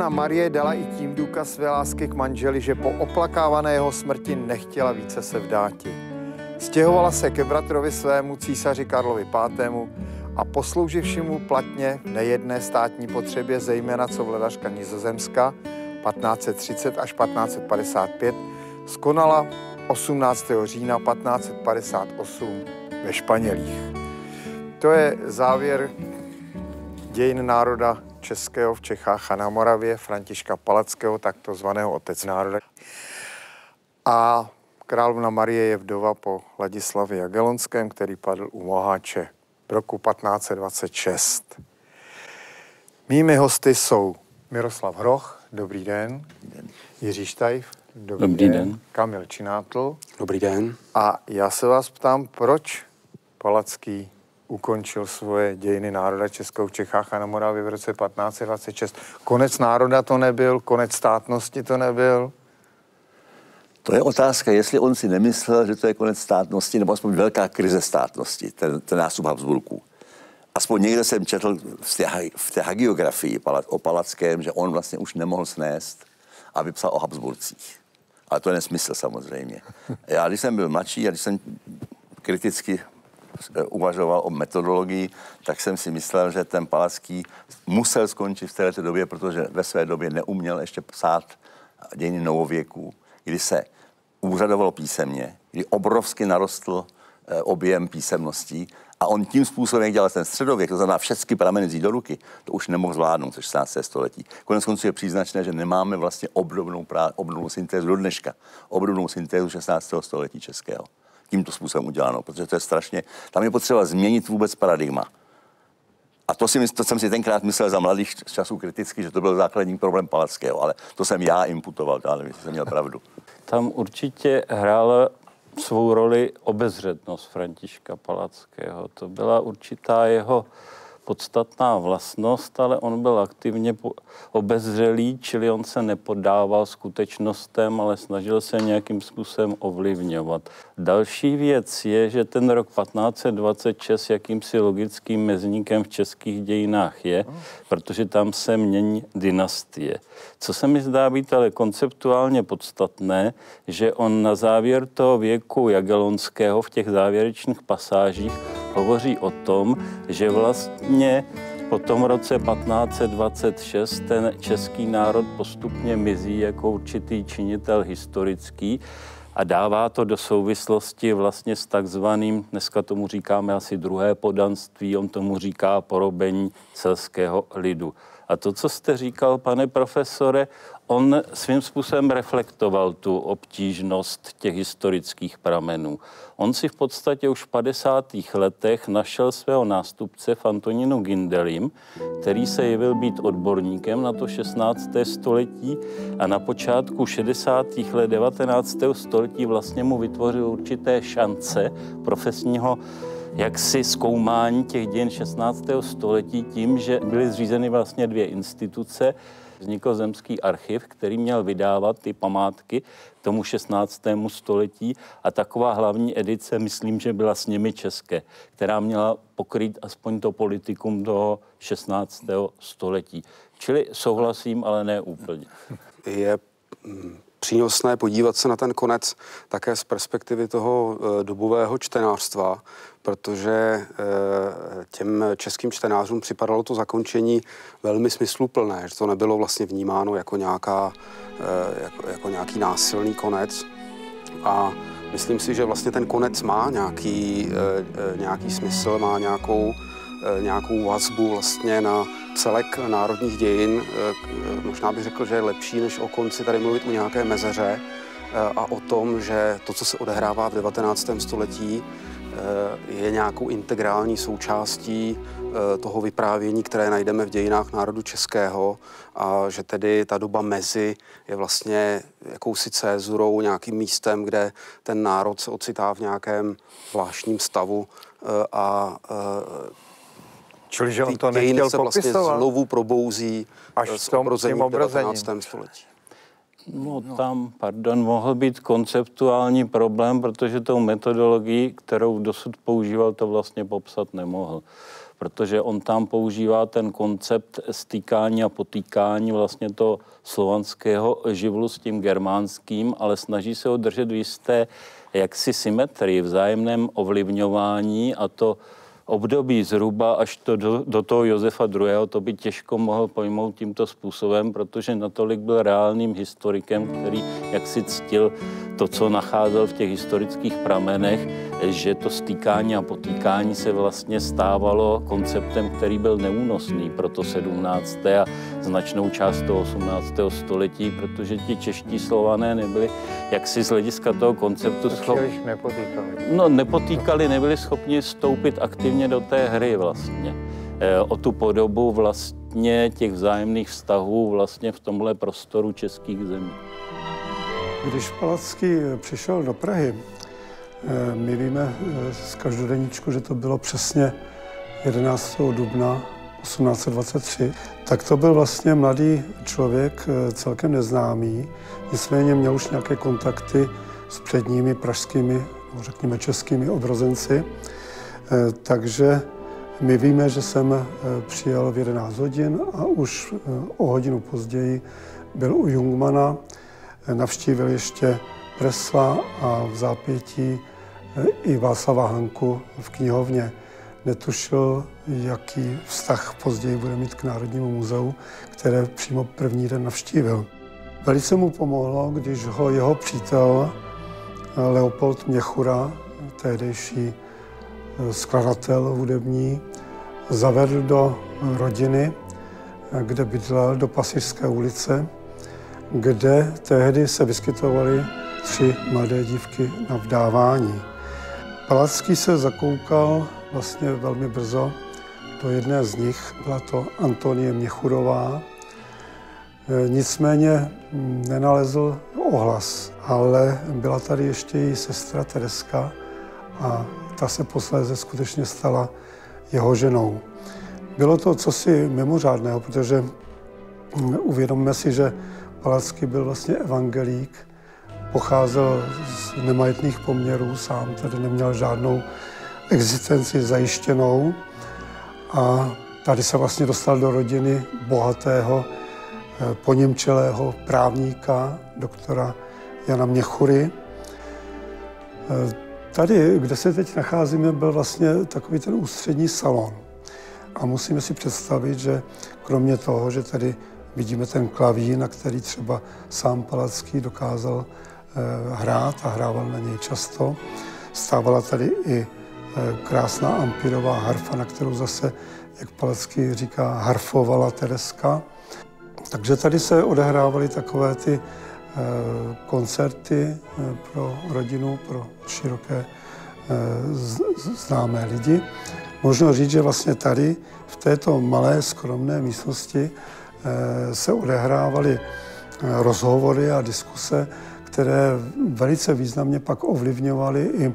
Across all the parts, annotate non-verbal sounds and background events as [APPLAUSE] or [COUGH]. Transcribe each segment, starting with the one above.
Královna Marie dala i tím důkaz své lásky k manželi, že po oplakávané jeho smrti nechtěla více se vdáti. Stěhovala se ke bratrovi svému císaři Karlovi V. a poslouživšímu platně nejedné státní potřebě, zejména co vladařka Nizozemska 1530 až 1555, skonala 18. října 1558 ve Španělích. To je závěr dějin národa českého v Čechách a na Moravě, Františka Palackého, takto zvaného otec národa. A královna Marie je vdova po Ladislavě Jagelonském, který padl u Moháče v roku 1526. Mými hosty jsou Miroslav Hroch, dobrý den. Jiří Štajf, dobrý, dobrý den. den. Kamil Činátl. Dobrý den. A já se vás ptám, proč Palacký ukončil svoje dějiny národa Českou v Čechách a na Moravě v roce 1526. Konec národa to nebyl, konec státnosti to nebyl. To je otázka, jestli on si nemyslel, že to je konec státnosti, nebo aspoň velká krize státnosti, ten, ten nástup Habsburků. Aspoň někde jsem četl v té, v té hagiografii o Palackém, že on vlastně už nemohl snést a vypsal o Habsburcích. Ale to je nesmysl samozřejmě. Já, když jsem byl mladší a když jsem kriticky uvažoval o metodologii, tak jsem si myslel, že ten Palacký musel skončit v této době, protože ve své době neuměl ještě psát dějiny novověků, kdy se úřadovalo písemně, kdy obrovsky narostl eh, objem písemností a on tím způsobem, jak dělal ten středověk, to znamená všechny prameny vzít do ruky, to už nemohl zvládnout v 16. století. Konec konců je příznačné, že nemáme vlastně obdobnou, prá- obdobnou syntézu do dneška, obdobnou syntézu 16. století českého tímto způsobem uděláno, protože to je strašně, tam je potřeba změnit vůbec paradigma. A to, si, to jsem si tenkrát myslel za mladých časů kriticky, že to byl základní problém Palackého, ale to jsem já imputoval, já nevím, jestli jsem měl pravdu. Tam určitě hrála svou roli obezřetnost Františka Palackého. To byla určitá jeho podstatná vlastnost, ale on byl aktivně obezřelý, čili on se nepodával skutečnostem, ale snažil se nějakým způsobem ovlivňovat. Další věc je, že ten rok 1526 jakýmsi logickým mezníkem v českých dějinách je, protože tam se mění dynastie. Co se mi zdá být ale konceptuálně podstatné, že on na závěr toho věku Jagelonského v těch závěrečných pasážích hovoří o tom, že vlastně po tom roce 1526 ten český národ postupně mizí jako určitý činitel historický a dává to do souvislosti vlastně s takzvaným, dneska tomu říkáme asi druhé podanství, on tomu říká porobení selského lidu. A to, co jste říkal, pane profesore, on svým způsobem reflektoval tu obtížnost těch historických pramenů. On si v podstatě už v 50. letech našel svého nástupce v Antoninu Gindelim, který se jevil být odborníkem na to 16. století a na počátku 60. let 19. století vlastně mu vytvořil určité šance profesního jaksi zkoumání těch dějin 16. století tím, že byly zřízeny vlastně dvě instituce, vznikl Zemský archiv, který měl vydávat ty památky tomu 16. století a taková hlavní edice, myslím, že byla s nimi české, která měla pokrýt aspoň to politikum do 16. století. Čili souhlasím, ale ne úplně. Je přínosné podívat se na ten konec také z perspektivy toho eh, dobového čtenářstva, protože eh, těm českým čtenářům připadalo to zakončení velmi smysluplné, že to nebylo vlastně vnímáno jako, nějaká, eh, jako, jako nějaký násilný konec. A myslím si, že vlastně ten konec má nějaký, nějaký smysl, má nějakou, nějakou vazbu vlastně na celek národních dějin. Možná bych řekl, že je lepší, než o konci tady mluvit o nějaké mezeře a o tom, že to, co se odehrává v 19. století, je nějakou integrální součástí toho vyprávění, které najdeme v dějinách národu českého a že tedy ta doba mezi je vlastně jakousi cézurou, nějakým místem, kde ten národ se ocitá v nějakém zvláštním stavu a Čili, že on to nechtěl se vlastně popisovat. znovu probouzí až s tom, v 19. století. No, tam, pardon, mohl být konceptuální problém, protože tou metodologii, kterou dosud používal, to vlastně popsat nemohl. Protože on tam používá ten koncept stýkání a potýkání vlastně toho slovanského živlu s tím germánským, ale snaží se ho držet v jisté jaksi symetrii, vzájemném ovlivňování a to období zhruba až to do, do toho Josefa II. to by těžko mohl pojmout tímto způsobem, protože natolik byl reálným historikem, který jak si ctil to, co nacházel v těch historických pramenech, že to stýkání a potýkání se vlastně stávalo konceptem, který byl neúnosný pro to 17. a značnou část toho 18. století, protože ti čeští slované nebyli jaksi z hlediska toho konceptu schopni... nepotýkali. No, nepotýkali, nebyli schopni vstoupit aktivně do té hry vlastně. E, o tu podobu vlastně těch vzájemných vztahů vlastně v tomhle prostoru českých zemí. Když Palacký přišel do Prahy, e, my víme e, z každodenníčku, že to bylo přesně 11. dubna 1823, tak to byl vlastně mladý člověk, celkem neznámý, nicméně měl už nějaké kontakty s předními pražskými, řekněme českými obrozenci. Eh, takže my víme, že jsem eh, přijel v 11 hodin a už eh, o hodinu později byl u Jungmana, navštívil ještě Presla a v zápětí i Václava Hanku v knihovně. Netušil, jaký vztah později bude mít k Národnímu muzeu, které přímo první den navštívil. Velice mu pomohlo, když ho jeho přítel Leopold Měchura, tehdejší eh, skladatel hudební, zavedl do rodiny, kde bydlel, do Pasižské ulice, kde tehdy se vyskytovaly tři mladé dívky na vdávání. Palacký se zakoukal vlastně velmi brzo do jedné z nich, byla to Antonie Měchurová, nicméně nenalezl ohlas, ale byla tady ještě její sestra Tereska a ta se posléze skutečně stala jeho ženou. Bylo to cosi mimořádného, protože mm, uvědomme si, že Palacký byl vlastně evangelík, pocházel z nemajetných poměrů, sám tedy neměl žádnou existenci zajištěnou a tady se vlastně dostal do rodiny bohatého Eh, poněmčelého právníka, doktora Jana Měchury. Eh, tady, kde se teď nacházíme, byl vlastně takový ten ústřední salon. A musíme si představit, že kromě toho, že tady vidíme ten klavír, na který třeba sám Palacký dokázal eh, hrát a hrával na něj často, stávala tady i krásná ampirová harfa, na kterou zase, jak Palacký říká, harfovala Tereska. Takže tady se odehrávaly takové ty eh, koncerty eh, pro rodinu, pro široké eh, známé lidi. Možno říct, že vlastně tady v této malé skromné místnosti se odehrávaly rozhovory a diskuse, které velice významně pak ovlivňovaly i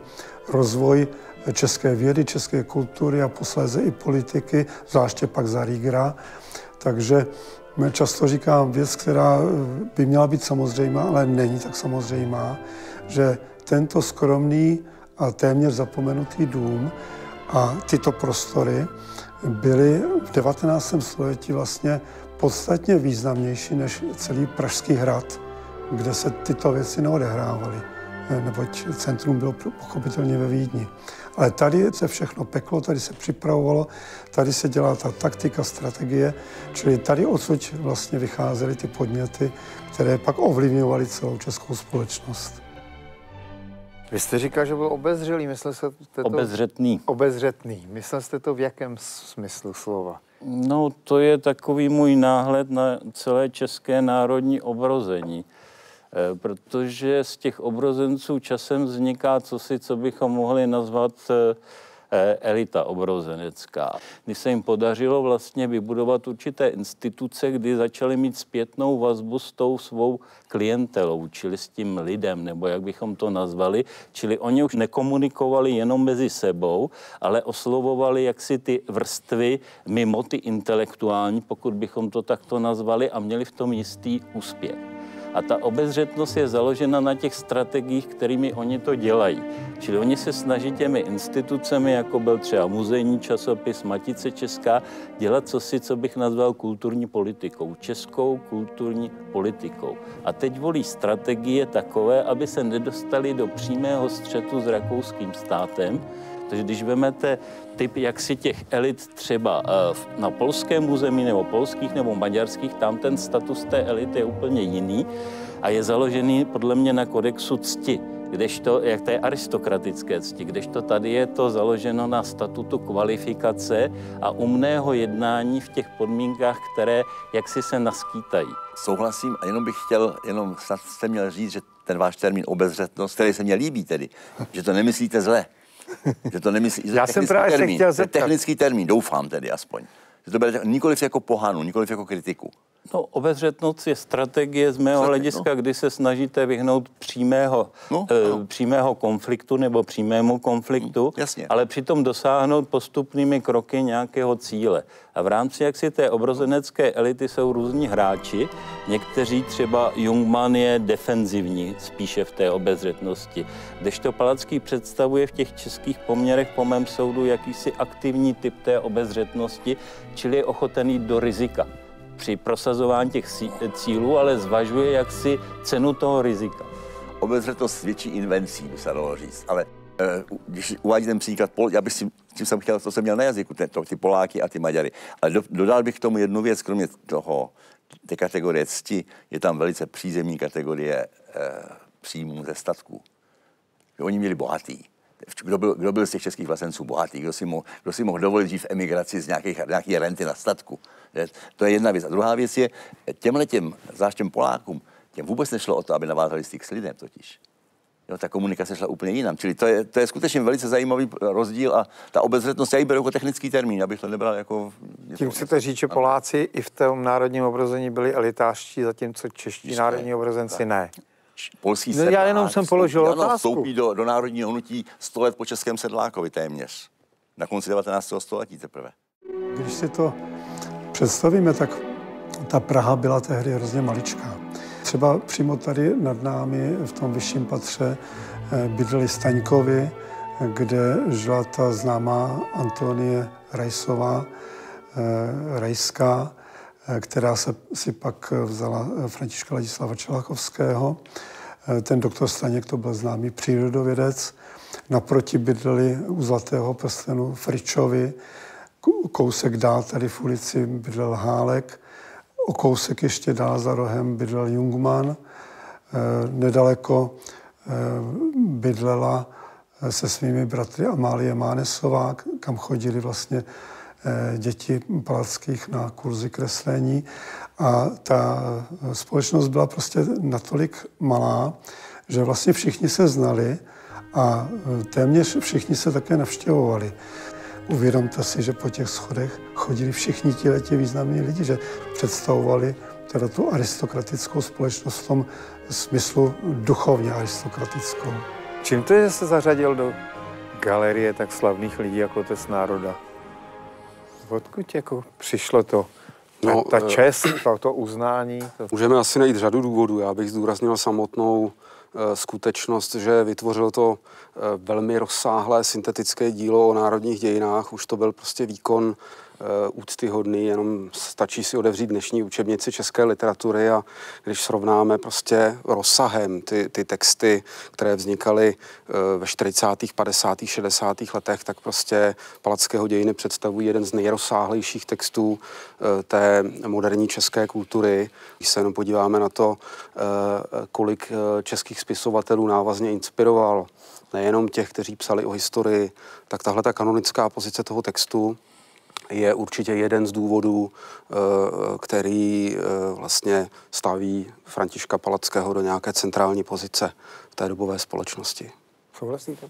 rozvoj české vědy, české kultury a posléze i politiky, zvláště pak za Rígra. Takže často říkám věc, která by měla být samozřejmá, ale není tak samozřejmá, že tento skromný a téměř zapomenutý dům a tyto prostory byly v 19. století vlastně podstatně významnější než celý Pražský hrad, kde se tyto věci neodehrávaly, neboť centrum bylo pochopitelně ve Vídni. Ale tady se všechno peklo, tady se připravovalo, tady se dělá ta taktika, strategie, čili tady odsud vlastně vycházely ty podněty, které pak ovlivňovaly celou českou společnost. Vy jste říkal, že byl obezřelý, myslel jste to... Obezřetný. Obezřetný. Myslel jste to v jakém smyslu slova? No, to je takový můj náhled na celé české národní obrození. Eh, protože z těch obrozenců časem vzniká cosi, co bychom mohli nazvat eh, eh, elita obrozenecká. Kdy se jim podařilo vlastně vybudovat určité instituce, kdy začaly mít zpětnou vazbu s tou svou klientelou, čili s tím lidem, nebo jak bychom to nazvali. Čili oni už nekomunikovali jenom mezi sebou, ale oslovovali jaksi ty vrstvy mimo ty intelektuální, pokud bychom to takto nazvali, a měli v tom jistý úspěch. A ta obezřetnost je založena na těch strategiích, kterými oni to dělají. Čili oni se snaží těmi institucemi, jako byl třeba muzejní časopis Matice Česká, dělat co si, co bych nazval kulturní politikou, českou kulturní politikou. A teď volí strategie takové, aby se nedostali do přímého střetu s rakouským státem, takže když vezmete typ jaksi těch elit třeba eh, na polském území nebo polských nebo maďarských, tam ten status té elity je úplně jiný a je založený podle mě na kodexu cti kdežto, jak to je aristokratické cti, kdežto tady je to založeno na statutu kvalifikace a umného jednání v těch podmínkách, které jaksi se naskýtají. Souhlasím a jenom bych chtěl, jenom snad jste měl říct, že ten váš termín obezřetnost, který se mě líbí tedy, že to nemyslíte zle. [LAUGHS] Že to nemyslí, že Já jsem právě termín, se chtěl zeptat. technický termín, doufám tedy aspoň. Že to bude nikoliv jako pohanu, nikoliv jako kritiku. No, obezřetnost je strategie z mého hlediska, no. kdy se snažíte vyhnout přímého, No, no, no. přímého konfliktu nebo přímému konfliktu, jasně. ale přitom dosáhnout postupnými kroky nějakého cíle. A v rámci jaksi té obrozenecké elity jsou různí hráči. Někteří třeba Jungmann je defenzivní spíše v té obezřetnosti, kdežto Palacký představuje v těch českých poměrech po mém soudu jakýsi aktivní typ té obezřetnosti, čili je ochoten jít do rizika při prosazování těch cílů, ale zvažuje jaksi cenu toho rizika. Obezřetnost větší invencí, by se dalo říct. Ale když uvádí ten příklad, já bych si, tím jsem chtěl, to jsem měl na jazyku, ten, to, ty Poláky a ty Maďary. Ale do, dodal bych k tomu jednu věc, kromě toho, té kategorie cti, je tam velice přízemní kategorie eh, příjmů ze statků. Oni měli bohatý. Kdo byl, kdo byl z těch českých vlastenců bohatý? Kdo si, mohl, kdo si mohl dovolit žít v emigraci z nějakých, nějaké renty na statku? To je jedna věc. A druhá věc je, těmhle těm, zvlášť těm Polákům, těm vůbec nešlo o to, aby navázali styk s lidem totiž. Jo, ta komunikace šla úplně jinam. Čili to je, to je skutečně velice zajímavý rozdíl a ta obezřetnost, já ji beru jako technický termín, abych to nebral jako... něco- Tím chcete říct, že Poláci i v tom národním obrození byli elitářští, zatímco čeští Jistě, národní obrozenci ne. Polský No, já jenom jsem položil ano, otázku. vstoupí do, do národního hnutí 100 let po českém sedlákovi téměř. Na konci 19. století teprve. Když si to představíme, tak ta Praha byla tehdy hrozně maličká. Třeba přímo tady nad námi v tom vyšším patře eh, bydleli Staňkovi, kde žila ta známá Antonie Rajsová, eh, Rajská, eh, která se si pak vzala Františka Ladislava Čelachovského. Ten doktor Staněk to byl známý přírodovědec. Naproti bydleli u Zlatého prstenu Fričovi, Kou- kousek dál tady v ulici bydlel Hálek, o kousek ještě dál za rohem bydlel Jungmann, Eh, nedaleko eh, bydlela eh, se svými bratry Amálie Mánesová, kam chodili vlastně děti palackých na kurzy kreslení. A ta společnost byla prostě natolik malá, že vlastně všichni se znali a téměř všichni se také navštěvovali. Uvědomte si, že po těch schodech chodili všichni ti významní lidi, že představovali teda tu aristokratickou společnost v tom smyslu duchovně aristokratickou. Čím to je, že se zařadil do galerie tak slavných lidí jako Otec národa? Odkud jako přišlo to? Ta, No, ta eh, čest, to, to uznání? To... Můžeme asi najít řadu důvodů. Já bych zdůraznil samotnou skutečnost, že vytvořil to eh, velmi rozsáhlé syntetické dílo o národních dějinách. Už to byl prostě výkon eh, úctyhodný, jenom stačí si otevřít dnešní učebnici české literatury a když srovnáme prostě rozsahem ty, ty texty, které vznikaly eh, ve 40., 50., 60. letech, tak prostě Palackého dějiny představují jeden z nejrozsáhlejších textů eh, té moderní české kultury. Když se jenom podíváme na to, eh, kolik eh, českých spisovatelů návazně inspiroval, nejenom těch, kteří psali o historii, tak tahle ta kanonická pozice toho textu je určitě jeden z důvodů, eh, který eh, vlastně staví Františka Palackého do nějaké centrální pozice v té dobové společnosti. Souhlasíte?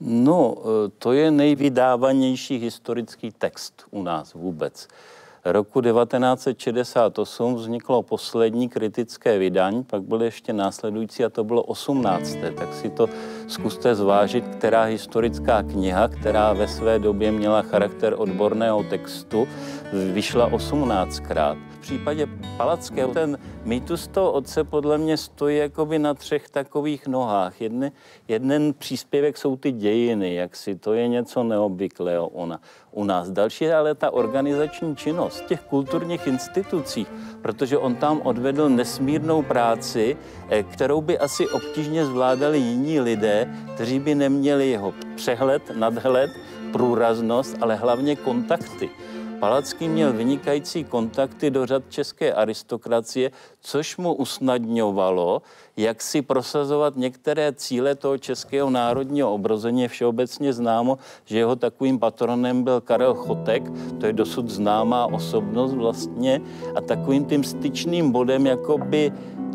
No, eh, to je nejvydávanější historický text u nás vůbec. Roku 1968 vzniklo poslední kritické vydání, pak byly ještě následující a to bylo 18. Tak si to zkuste zvážit, která historická kniha, která ve své době měla charakter odborného textu, vyšla 18krát. Případě Palackého ten mýtus toho otce podle mě stojí jakoby na třech takových nohách. Jedne, jeden příspěvek jsou ty dějiny, jak si to je něco neobvyklého ona, u nás. Další ale ta organizační činnost těch kulturních institucí, protože on tam odvedl nesmírnou práci, eh, kterou by asi obtížně zvládali jiní lidé, kteří by neměli jeho přehled, nadhled, průraznost, ale hlavně kontakty. Palacký měl vynikající kontakty do řad české aristokracie, což mu usnadňovalo, jak si prosazovat některé cíle toho českého národního obrození. Je všeobecně známo, že jeho takovým patronem byl Karel Chotek, to je dosud známá osobnost vlastně, a takovým tím styčným bodem jakoby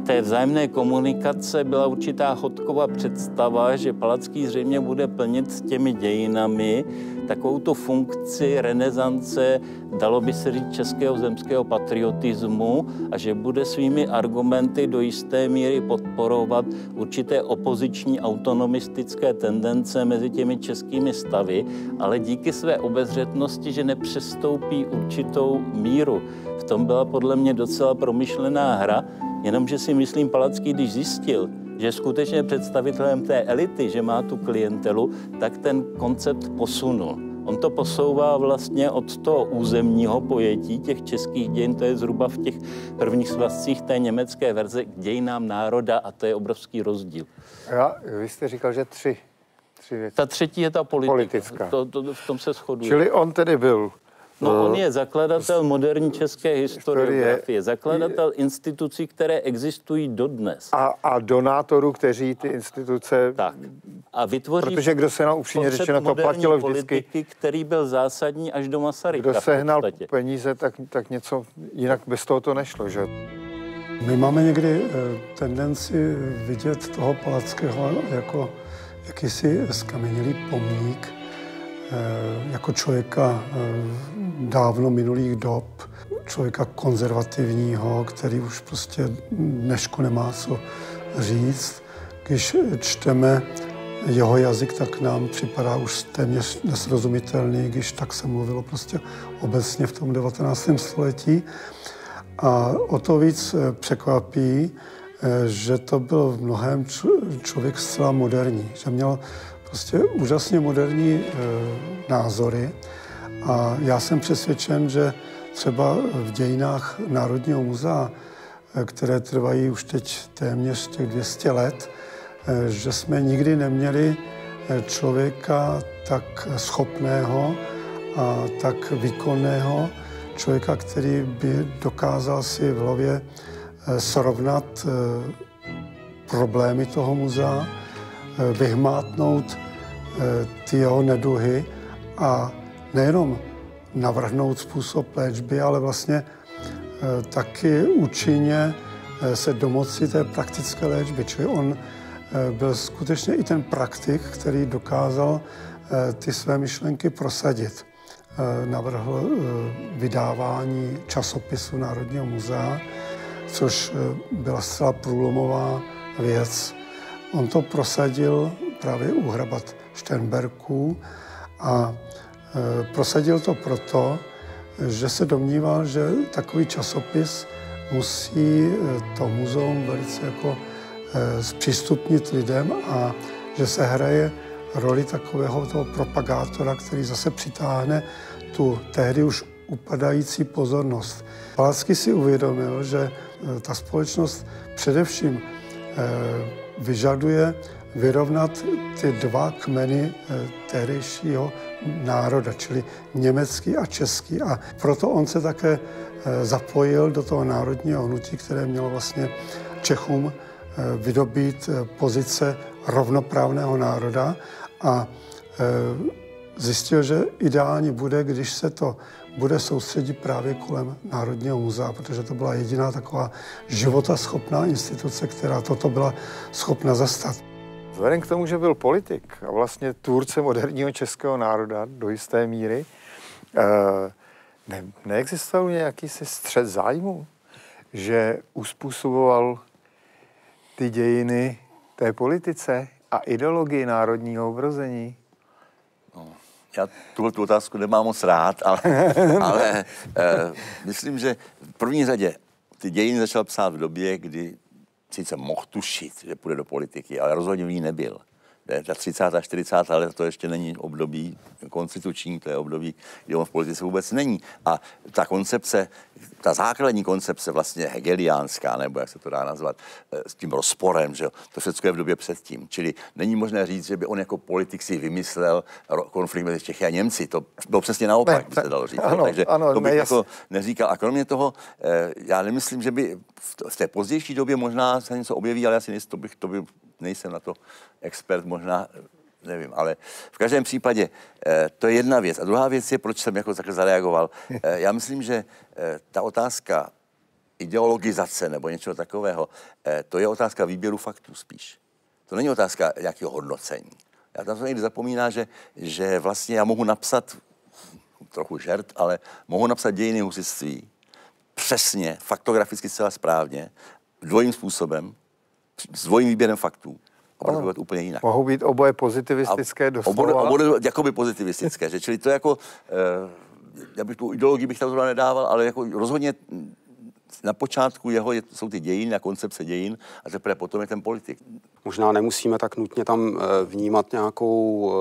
té vzájemné komunikace byla určitá chodková představa, že Palacký zřejmě bude plnit s těmi dějinami takovou tu funkci renesance, dalo by se říct, českého zemského patriotismu a že bude svými argumenty do jisté míry podporovat určité opoziční autonomistické tendence mezi těmi českými stavy, ale díky své obezřetnosti, že nepřestoupí určitou míru. V tom byla podle mě docela promyšlená hra, Jenomže si myslím, Palacký, když zjistil, že skutečně představitelem té elity, že má tu klientelu, tak ten koncept posunul. On to posouvá vlastně od toho územního pojetí těch českých dějin, to je zhruba v těch prvních svazcích té německé verze k dějinám národa a to je obrovský rozdíl. Já, vy jste říkal, že tři, tři věci. Ta třetí je ta politika. Politická. To, to, v tom se shoduje. Čili on tedy byl No, on je zakladatel moderní české historiografie, zakladatel institucí, které existují dodnes. A, a donátorů, kteří ty instituce... Tak. A vytvoří... Protože kdo se na upřímně řečeno, to platilo vždycky... Politiky, který byl zásadní až do Masaryka. Kdo sehnal peníze, tak, tak něco, jinak bez toho to nešlo, že? My máme někdy eh, tendenci vidět toho Palackého jako jakýsi skamenělý pomník, eh, jako člověka eh, dávno minulých dob, člověka konzervativního, který už prostě dnešku nemá co říct. Když čteme jeho jazyk, tak nám připadá už téměř nesrozumitelný, když tak se mluvilo prostě obecně v tom 19. století. A o to víc eh, překvapí, eh, že to byl v mnohem člověk zcela moderní, že měl prostě úžasně moderní eh, názory. A já jsem přesvědčen, že třeba v dějinách Národního muzea, které trvají už teď téměř těch 200 let, že jsme nikdy neměli člověka tak schopného a tak výkonného, člověka, který by dokázal si v hlavě srovnat eh, problémy toho muzea, vyhmátnout eh, ty jeho neduhy a nejenom navrhnout způsob léčby, ale vlastně eh, taky účinně eh, se domoci té praktické léčby. Čili on eh, byl skutečně i ten praktik, který dokázal ty své myšlenky prosadit. Navrhl vydávání časopisu Národního muzea, což byla zcela průlomová věc. On to prosadil právě u hrabat Štenberků a Eh, prosadil to proto, že se domníval, že takový časopis musí eh, to muzeum velice jako eh, zpřístupnit lidem a že se hraje roli takového toho propagátora, který zase přitáhne tu tehdy už upadající pozornost. Palacky si uvědomil, že ta společnost především vyžaduje vyrovnat ty dva kmeny tehdejšího národa, čili německý a český. A proto on se také eh, zapojil do toho národního hnutí, které mělo vlastně Čechům eh, vydobít eh, pozice rovnoprávného národa a zjistil, že ideální bude, když se to bude soustředit právě kolem Národního muzea, protože to byla jediná taková životaschopná instituce, která toto byla schopna zastat. Vzhledem k tomu, že byl politik a vlastně tvůrce moderního českého národa do jisté míry, eh, ne, neexistoval nějaký si střed zájmu, že uspůsoboval ty dějiny té politice a ideologii národního obrození? No, já tuhle tu otázku nemám moc rád, ale, [LAUGHS] ale uh, myslím, že v první řadě ty dějiny začal psát v době, kdy sice mohl tušit, že půjde do politiky, ale rozhodně v ní nebyl ta 30. a 40. let to ještě není období konstituční, to je období, kdy on v politice vůbec není. A ta koncepce, ta základní koncepce vlastně hegeliánská, nebo jak se to dá nazvat, eh, s tím rozporem, že to všechno je v době předtím. Čili není možné říct, že by on jako politik si vymyslel konflikt mezi Čechy a Němci. To bylo přesně naopak, ne, by se dalo říct. Ano, Takže ano, to bych jako neříkal. A kromě toho, eh, já nemyslím, že by v té pozdější době možná se něco objeví, ale já si nejsem, to bych, to by nejsem na to expert, možná nevím, ale v každém případě eh, to je jedna věc. A druhá věc je, proč jsem jako takhle zareagoval. [LAUGHS] Eh, já myslím, že eh, ta otázka ideologizace nebo něčeho takového, to je otázka výběru faktů spíš. To není otázka nějakého hodnocení. Já tam se někdy zapomíná, že, že vlastně já mohu napsat, trochu žert, ale mohu napsat dějiny husitství přesně, faktograficky zcela správně, dvojím způsobem, s dvojím výběrem faktů. A bude to úplně jinak. Mohou být oboje pozitivistické doslova? Oboje, oboje jakoby pozitivistické, že čili to jako, eh, já bych tu ideologii bych tam zrovna nedával, ale jako rozhodně na počátku jeho je, jsou ty dějiny a koncepce dějin a teprve potom je ten politik. Možná nemusíme tak nutně tam eh, vnímat nějakou,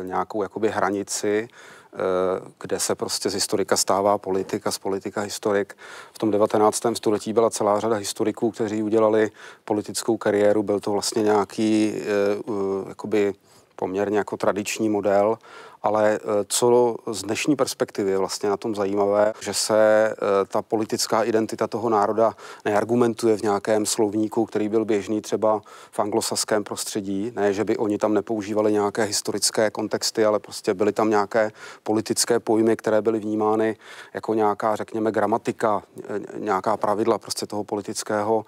eh, nějakou jakoby hranici, kde se prostě z historika stává politik a z politika historik. V tom 19. století byla celá řada historiků, kteří udělali politickou kariéru. Byl to vlastně nějaký eh, jakoby poměrně jako tradiční model ale eh, co z dnešní perspektivy je vlastně na tom zajímavé, že se eh, ta politická identita toho národa neargumentuje v nějakém slovníku, který byl běžný třeba v anglosaském prostředí. Ne, že by oni tam nepoužívali nějaké historické kontexty, ale prostě byly tam nějaké politické pojmy, které byly vnímány jako nějaká, řekněme, gramatika, eh, nějaká pravidla prostě toho politického,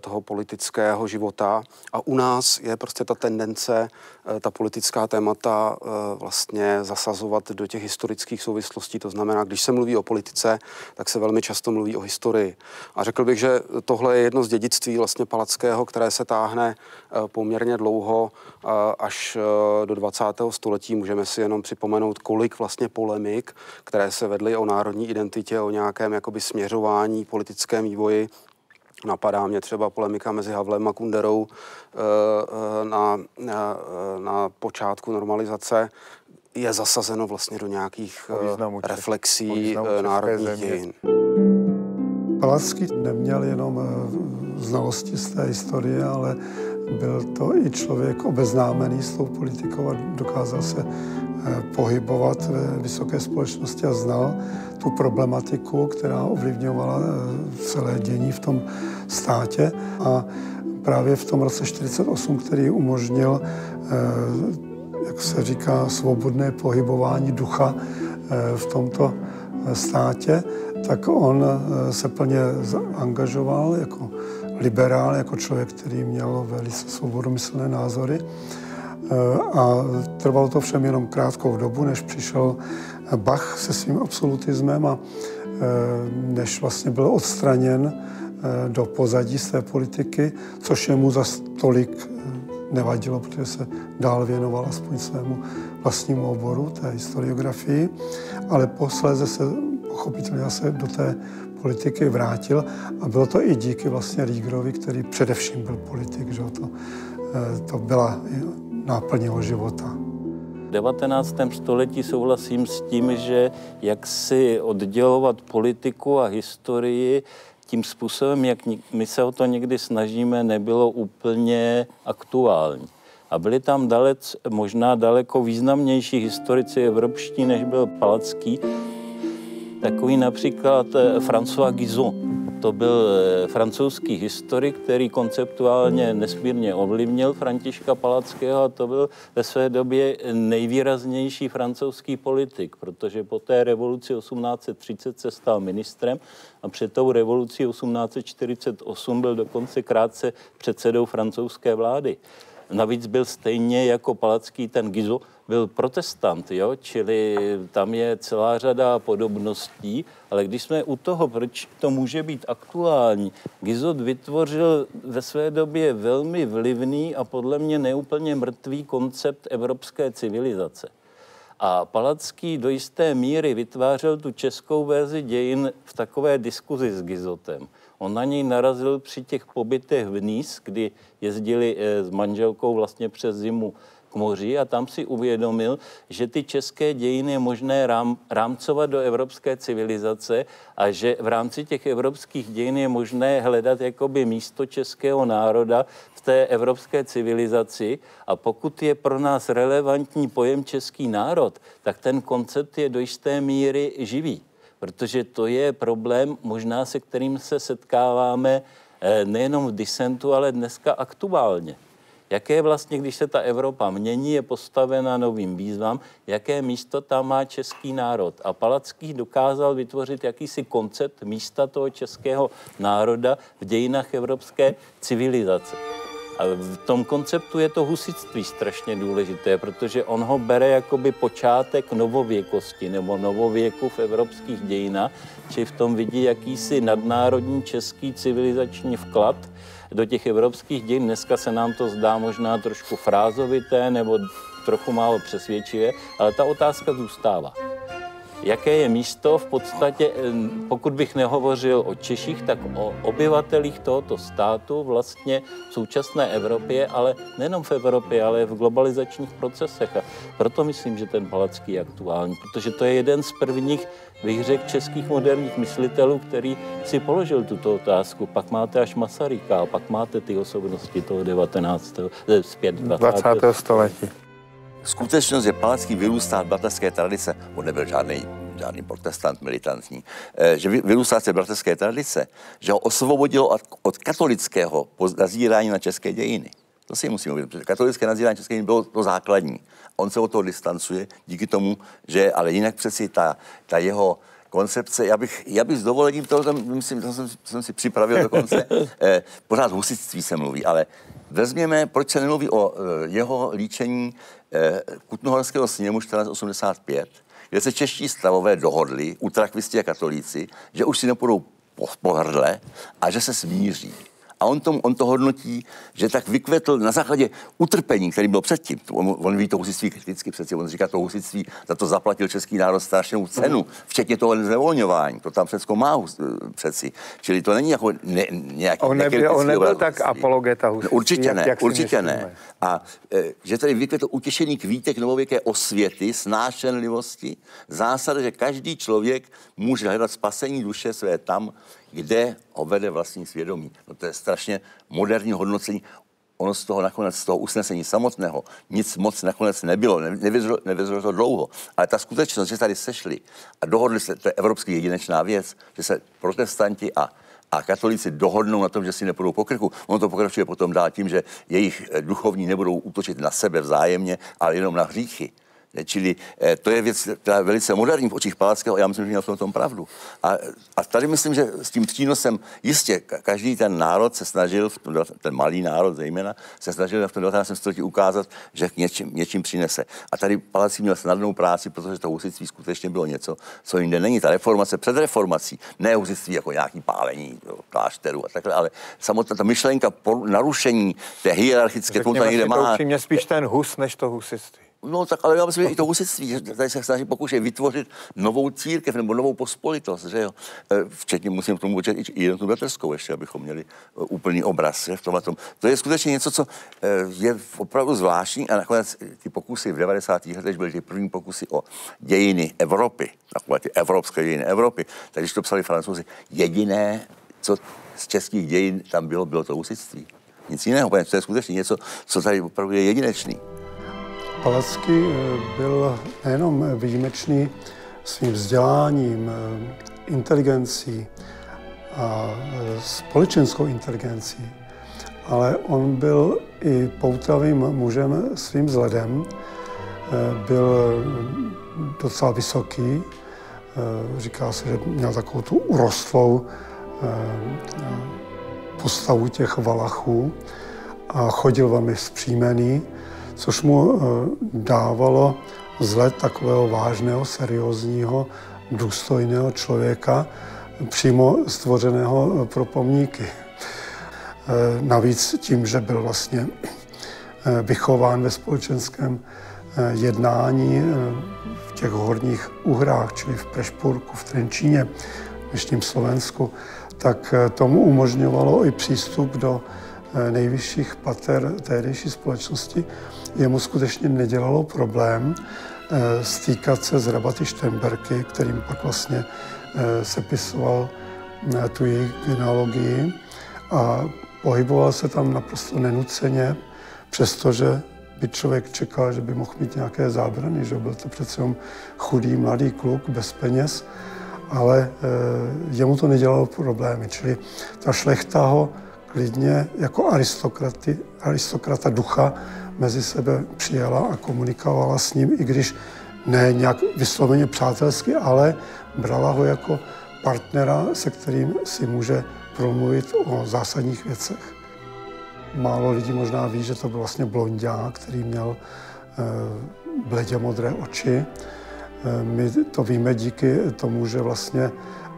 toho politického života. A u nás je prostě ta tendence, ta politická témata vlastně vlastně zasazovat do těch historických souvislostí. To znamená, když se mluví o politice, tak se velmi často mluví o historii. A řekl bych, že tohle je jedno z dědictví vlastně Palackého, které se táhne eh, poměrně dlouho eh, až eh, do 20. století. Můžeme si jenom připomenout, kolik vlastně polemik, které se vedly o národní identitě, o nějakém jakoby směřování politickém vývoji Napadá mě třeba polemika mezi Havlem a Kunderou na, na, na počátku normalizace, je zasazeno vlastně do nějakých významu, eh, reflexí eh, národních dějin. Palacký neměl jenom eh, znalosti z té historie, ale byl to i člověk obeznámený s tou politikou a dokázal se pohybovat ve vysoké společnosti a znal tu problematiku, která ovlivňovala celé dění v tom státě. A právě v tom roce 1948, který umožnil jak se říká, svobodné pohybování ducha eh, v tomto eh, státě, tak on eh, se plně angažoval jako liberál, jako člověk, který měl velice svobodomyslné názory. A trvalo to všem jenom krátkou dobu, než přišel Bach se svým absolutismem a než vlastně byl odstraněn do pozadí té politiky, což je mu za tolik nevadilo, protože se dál věnoval aspoň svému vlastnímu oboru, té historiografii, ale posléze se pochopitelně zase do té politiky vrátil a bylo to i díky vlastně Rígerovi, který především byl politik, že to, eh, to byla náplň jeho života. V 19. století souhlasím s tím, že jak si oddělovat politiku a historii tím způsobem, jak my se o to někdy snažíme, nebylo úplně aktuální. A byli tam dalec, možná daleko významnější historici evropští, než byl Palacký. Takový například eh, François Guizot, to byl eh, francouzský historik, který konceptuálně nesmírně ovlivnil Františka Palackého a to byl ve své době nejvýraznější francouzský politik, protože po té revoluci 1830 se stal ministrem a před tou revolucí 1848 byl dokonce krátce předsedou francouzské vlády. Navíc byl stejně jako Palacký ten Gizo, byl protestant, jo? čili tam je celá řada podobností, ale když jsme u toho, proč to může být aktuální, Gizot vytvořil ve své době velmi vlivný a podle mě neúplně mrtvý koncept evropské civilizace. A Palacký do jisté míry vytvářel tu českou verzi dějin v takové diskuzi s Gizotem. On na něj narazil při těch pobytech v Nýs, kdy jezdili eh, s manželkou vlastně přes zimu k moři a tam si uvědomil, že ty české dějiny je možné rám, rámcovat do evropské civilizace a že v rámci těch evropských dějin je možné hledat jakoby místo českého národa v té evropské civilizaci a pokud je pro nás relevantní pojem český národ, tak ten koncept je do jisté míry živý protože to je problém možná se kterým se setkáváme eh, nejenom v disentu, ale dneska aktuálně. Jaké vlastně, když se ta Evropa mění, je postavena novým výzvám, jaké místo tam má český národ. A Palacký dokázal vytvořit jakýsi koncept místa toho českého národa v dějinách evropské civilizace. V tom konceptu je to husitství strašně důležité, protože on ho bere jakoby počátek novověkosti nebo novověku v evropských dějinách, či v tom vidí jakýsi nadnárodní český civilizační vklad do těch evropských dějin. Dneska se nám to zdá možná trošku frázovité nebo trochu málo přesvědčivé, ale ta otázka zůstává jaké je místo v podstatě, pokud bych nehovořil o Češích, tak o obyvatelích tohoto státu vlastně v současné Evropě, ale nejenom v Evropě, ale v globalizačních procesech. A proto myslím, že ten Palacký je aktuální, protože to je jeden z prvních, bych řekl, českých moderních myslitelů, který si položil tuto otázku. Pak máte až Masaryka a pak máte ty osobnosti toho 19. Eh, zpět 20. 20. století skutečnost, že Palacký vyrůstá v bratrské tradice, on nebyl žádný, žádný protestant militantní, eh, že vyrůstá z té bratrské tradice, že ho osvobodilo od, od katolického nazírání na české dějiny. To si musím uvědomit, protože katolické nazírání české dějiny bylo to základní. On se od toho distancuje díky tomu, že ale jinak přeci ta, ta jeho koncepce, já bych, já bych s dovolením toho, myslím, to jsem, jsem si připravil dokonce, [LAUGHS] eh, pořád husitství se mluví, ale vezměme, proč se nemluví o eh, jeho líčení Eh, Kutnohorského sněmu 1485, kde se čeští stavové dohodli, utrakvisti a katolíci, že už si nepůjdou po, po hrdle a že se smíří. A on, tom, on to hodnotí, že tak vykvetl na základě utrpení, který byl předtím. On, on ví to husitství kriticky přeci, on říká to husitství, za to zaplatil český národ strašnou cenu, včetně toho znevolňování. To tam všechno má přeci. Čili to není jako ne, nějaký On nebyl, on nebyl tak apologeta husitství. Určitě ne, jak určitě ne. A e, že tady vykvetl utěšený kvítek novověké osvěty, snášenlivosti, zásada, že každý člověk může hledat spasení duše své tam, kde vede vlastní svědomí. No to je strašně moderní hodnocení. Ono z toho nakonec, z toho usnesení samotného, nic moc nakonec nebylo, nevyzřelo to dlouho. Ale ta skutečnost, že tady sešli a dohodli se, to je evropský jedinečná věc, že se protestanti a a katolíci dohodnou na tom, že si nepůjdou po krku. Ono to pokračuje potom dál tím, že jejich duchovní nebudou útočit na sebe vzájemně, ale jenom na hříchy. Čili eh, to je věc, která je velice moderní v očích Palackého, já myslím, že měl v tom pravdu. A, a tady myslím, že s tím přínosem jistě každý ten národ se snažil, ten malý národ zejména, se snažil v tom 19. století ukázat, že k něčím, něčím přinese. A tady Palacký měl snadnou práci, protože to husitství skutečně bylo něco, co jinde není. Ta reformace před reformací, ne husitství jako nějaký pálení jo, klášteru a takhle, ale samotná ta myšlenka po narušení té hierarchické, to tady má. spíš ten hus, než to husitství. No tak ale já myslím, že i to husitství, že tady se snaží pokoušet vytvořit novou církev nebo novou pospolitost, že jo. E, včetně musím k tomu počít i jednotnou bratrskou ještě, abychom měli e, úplný obraz že, v tomhle tom. To je skutečně něco, co e, je opravdu zvláštní a nakonec ty pokusy v 90. letech byly ty první pokusy o dějiny Evropy, takové ty evropské dějiny Evropy. Takže když to psali francouzi, jediné, co z českých dějin tam bylo, bylo to husitství. Nic jiného, to je skutečně něco, co tady opravdu je jedinečný. Palacký eh, byl nejenom výjimečný svým vzděláním, eh, inteligencí a eh, společenskou inteligencí, ale on byl i poutavým mužem svým vzhledem. Byl docela vysoký, říká se, že měl takovou tu urostlou postavu těch valachů a chodil velmi zpříjmený což mu eh, dávalo vzhled takového vážného, seriózního, důstojného člověka, přímo stvořeného eh, pro pomníky. Eh, navíc tím, že byl vlastně vychován ve společenském jednání v těch horních uhrách, čili v Prešpurku, v Trenčíně, v dnešním Slovensku, tak tomu umožňovalo i přístup do nejvyšších pater tehdejší společnosti. Jemu skutečně nedělalo problém stýkat se s rabaty Štemberky, kterým pak vlastně sepisoval tu jejich genealogii a pohyboval se tam naprosto nenuceně, přestože by člověk čekal, že by mohl mít nějaké zábrany, že byl to přece chudý mladý kluk bez peněz, ale jemu to nedělalo problémy. Čili ta šlechta ho klidně jako aristokraty, aristokrata ducha mezi sebe přijala a komunikovala s ním, i když ne nějak vysloveně přátelsky, ale brala ho jako partnera, se kterým si může promluvit o zásadních věcech. Málo lidí možná ví, že to byl vlastně blondák, který měl eh, bledě modré oči. Eh, my to víme díky tomu, že vlastně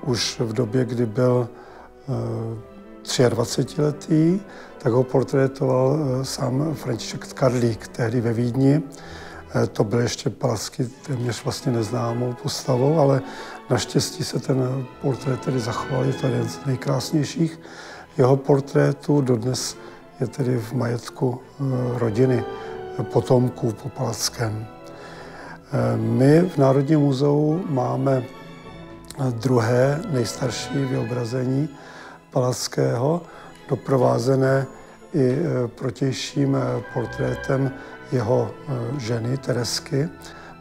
už v době, kdy byl 23-letý, eh, tak ho portrétoval sám František Karlík, tehdy ve Vídni. To byl ještě Palacky téměř vlastně neznámou postavou, ale naštěstí se ten portrét tedy zachoval, je to jeden z nejkrásnějších jeho portrétů. Dodnes je tedy v majetku eh, rodiny potomků po Palackém. Eh, my v Národním muzeu máme druhé nejstarší vyobrazení Palackého, doprovázené i eh, protějším portrétem jeho ženy Teresky.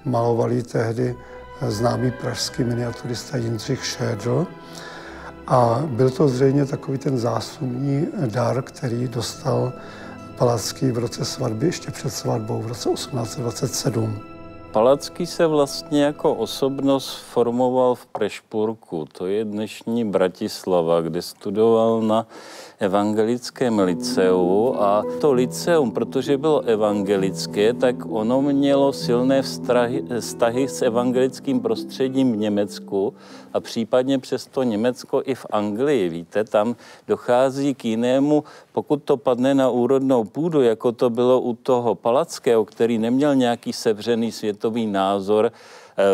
Malovali tehdy známý pražský miniaturista Jindřich Šédl. A byl to zřejmě takový ten zásumní dar, který dostal Palacký v roce svatby, ještě před svatbou v roce 1827. Palacký se vlastně jako osobnost formoval v Prešpurku, to je dnešní Bratislava, kde studoval na evangelickém liceu a to liceum, protože bylo evangelické, tak ono mělo silné vztahy, vztahy s evangelickým prostředím v Německu a případně přes to Německo i v Anglii. Víte, tam dochází k jinému, pokud to padne na úrodnou půdu, jako to bylo u toho Palackého, který neměl nějaký sevřený světový názor,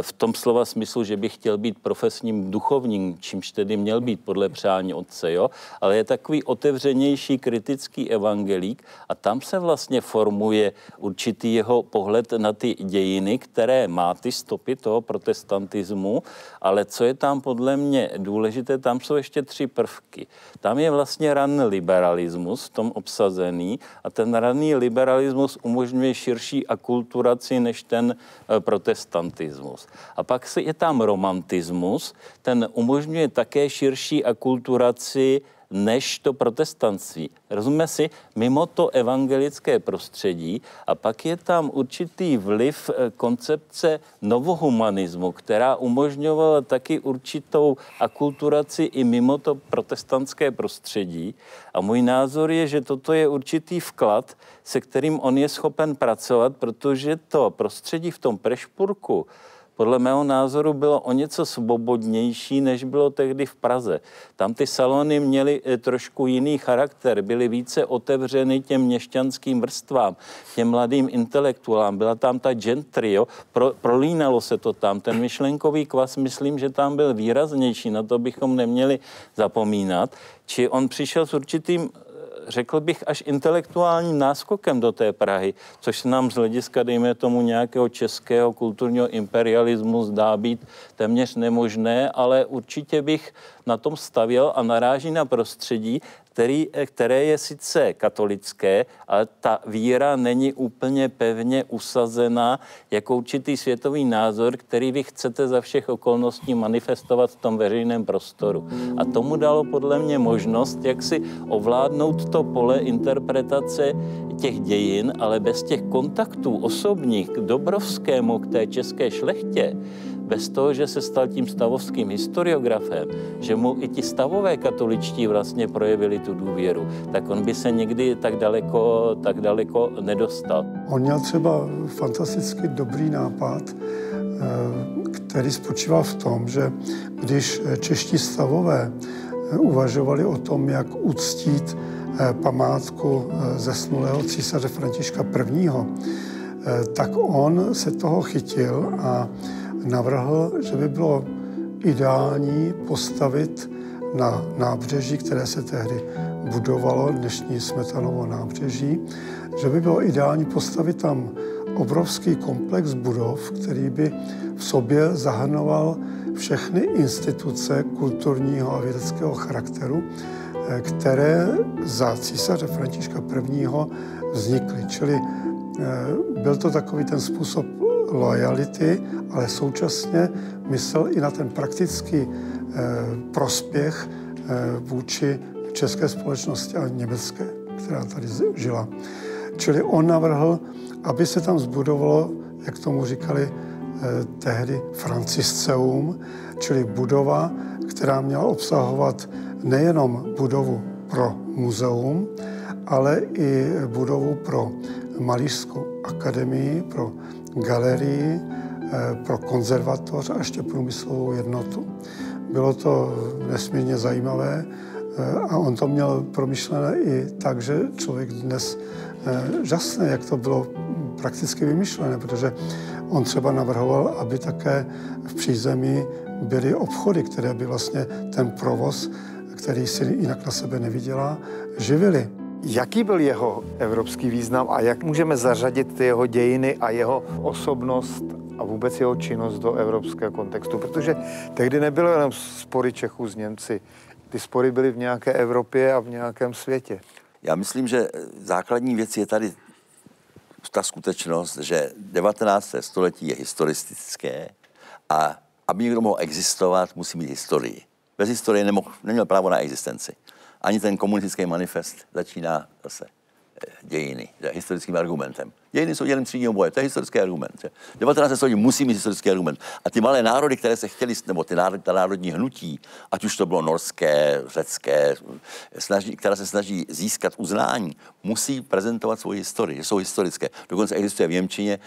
v tom slova smyslu, že by chtěl být profesním duchovním, čímž tedy měl být podle přání otce, jo? ale je takový otevřenější kritický evangelík a tam se vlastně formuje určitý jeho pohled na ty dějiny, které má ty stopy toho protestantismu, ale co je tam podle mě důležité, tam jsou ještě tři prvky. Tam je vlastně ranný liberalismus v tom obsazený a ten ranný liberalismus umožňuje širší akulturaci než ten eh, protestantismus romantismus. A pak je tam romantismus, ten umožňuje také širší akulturaci než to protestantství. Rozumíme si, mimo to evangelické prostředí a pak je tam určitý vliv eh, koncepce novohumanismu, která umožňovala taky určitou akulturaci i mimo to protestantské prostředí. A můj názor je, že toto je určitý vklad, se kterým on je schopen pracovat, protože to prostředí v tom Prešpurku podle mého názoru bylo o něco svobodnější, než bylo tehdy v Praze. Tam ty salony měly eh, trošku jiný charakter, byly více otevřeny těm měšťanským vrstvám, těm mladým intelektuálům. Byla tam ta gentry, jo? Pro, prolínalo se to tam. Ten myšlenkový kvas, myslím, že tam byl výraznější, na to bychom neměli zapomínat. Či on přišel s určitým řekl bych, až intelektuálním náskokem do té Prahy, což se nám z hlediska, dejme tomu, nějakého českého kulturního imperialismu zdá být téměř nemožné, ale určitě bych na tom stavěl a naráží na prostředí, který, které je sice katolické, ale ta víra není úplně pevně usazená jako určitý světový názor, který vy chcete za všech okolností manifestovat v tom veřejném prostoru. A tomu dalo podle mě možnost, jak si ovládnout to pole interpretace těch dějin, ale bez těch kontaktů osobních k Dobrovskému, k té české šlechtě, bez toho, že se stal tím stavovským historiografem, že mu i ti stavové katoličtí vlastně projevili tu důvěru, tak on by se nikdy tak daleko, tak daleko nedostal. On měl třeba fantasticky dobrý nápad, eh, který spočíval v tom, že když čeští stavové eh, uvažovali o tom, jak uctít eh, památku zesnulého císaře Františka I., tak on se toho chytil a navrhl, že by bylo ideální postavit na nábřeží, které se tehdy budovalo, dnešní Smetanovo nábřeží, že by bylo ideální postavit tam obrovský komplex budov, který by v sobě zahrnoval všechny instituce kulturního a vědeckého charakteru, eh, které za císaře Františka I. vznikly. Čili eh, byl to takový ten způsob lojality, ale současně myslel i na ten praktický eh, prospěch vůči české společnosti a německé, která tady žila. Čili on navrhl, aby se tam zbudovalo, jak tomu říkali eh, tehdy, Francisceum, čili budova, která měla obsahovat nejenom budovu pro muzeum, ale i budovu pro malířskou akademii, pro galerii, eh, pro konzervatoř a ještě průmyslovou jednotu. Bylo to nesmírně zajímavé eh, a on to měl promyšlené i tak, že člověk dnes Eh, žasné, jak to bylo prakticky vymyšlené, protože on třeba navrhoval, aby také v přízemí byly obchody, které by vlastně ten provoz, který si jinak na sebe neviděla, živily. Jaký byl jeho evropský význam a jak můžeme zařadit ty jeho dějiny a jeho osobnost a vůbec jeho činnost do evropského kontextu? Protože tehdy nebylo jenom spory Čechů s Němci. Ty spory byly v nějaké Evropě a v nějakém světě. Já myslím, že základní věc je tady ta skutečnost, že 19. století je historistické a aby někdo mohl existovat, musí mít historii. Bez historie nemohl, neměl právo na existenci. Ani ten komunistický manifest začíná zase dějiny, historickým argumentem. Dějiny jsou dějem třídního boje, to je historický argument. Že? 19. století musí mít historický argument. A ty malé národy, které se chtěli, nebo ty národ, ta národní hnutí, ať už to bylo norské, řecké, snaží, která se snaží získat uznání, musí prezentovat svoji historii, že jsou historické. Dokonce existuje v Němčině,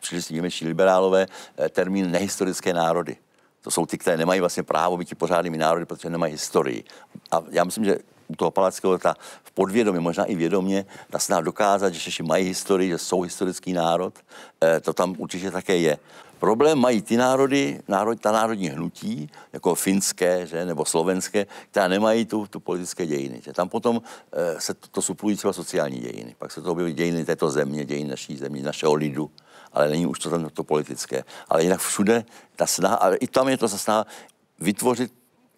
přišli si němečtí liberálové, eh, termín nehistorické národy. To jsou ty, které nemají vlastně právo být pořádnými národy, protože nemají historii. A já myslím, že u toho Palackého ta v podvědomí, možná i vědomě, ta snaha dokázat, že Češi mají historii, že jsou historický národ, eh, to tam určitě také je. Problém mají ty národy, národ, ta národní hnutí, jako finské že, nebo slovenské, která nemají tu, tu politické dějiny. Že. Tam potom e, se to, to suplují třeba sociální dějiny. Pak se to objeví dějiny této země, dějiny naší země, našeho lidu ale není už to tam to politické. Ale jinak všude ta snaha, ale i tam je to snaha vytvořit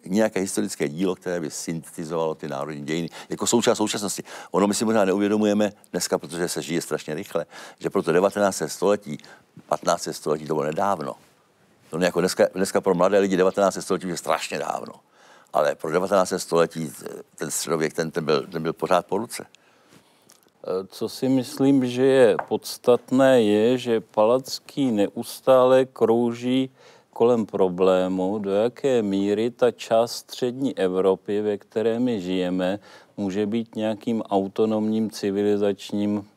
nějaké historické dílo, které by syntetizovalo ty národní dějiny jako součást současnosti. Ono my si možná neuvědomujeme dneska, protože se žije strašně rychle, že pro to 19. století, 15. století to bylo nedávno. To jako dneska, dneska pro mladé lidi 19. století je strašně dávno. Ale pro 19. století ten středověk, ten, ten, byl, ten byl pořád po ruce. Co si myslím, že je podstatné, je, že Palacký neustále krouží kolem problému, do jaké míry ta část střední Evropy, ve které my žijeme, může být nějakým autonomním civilizačním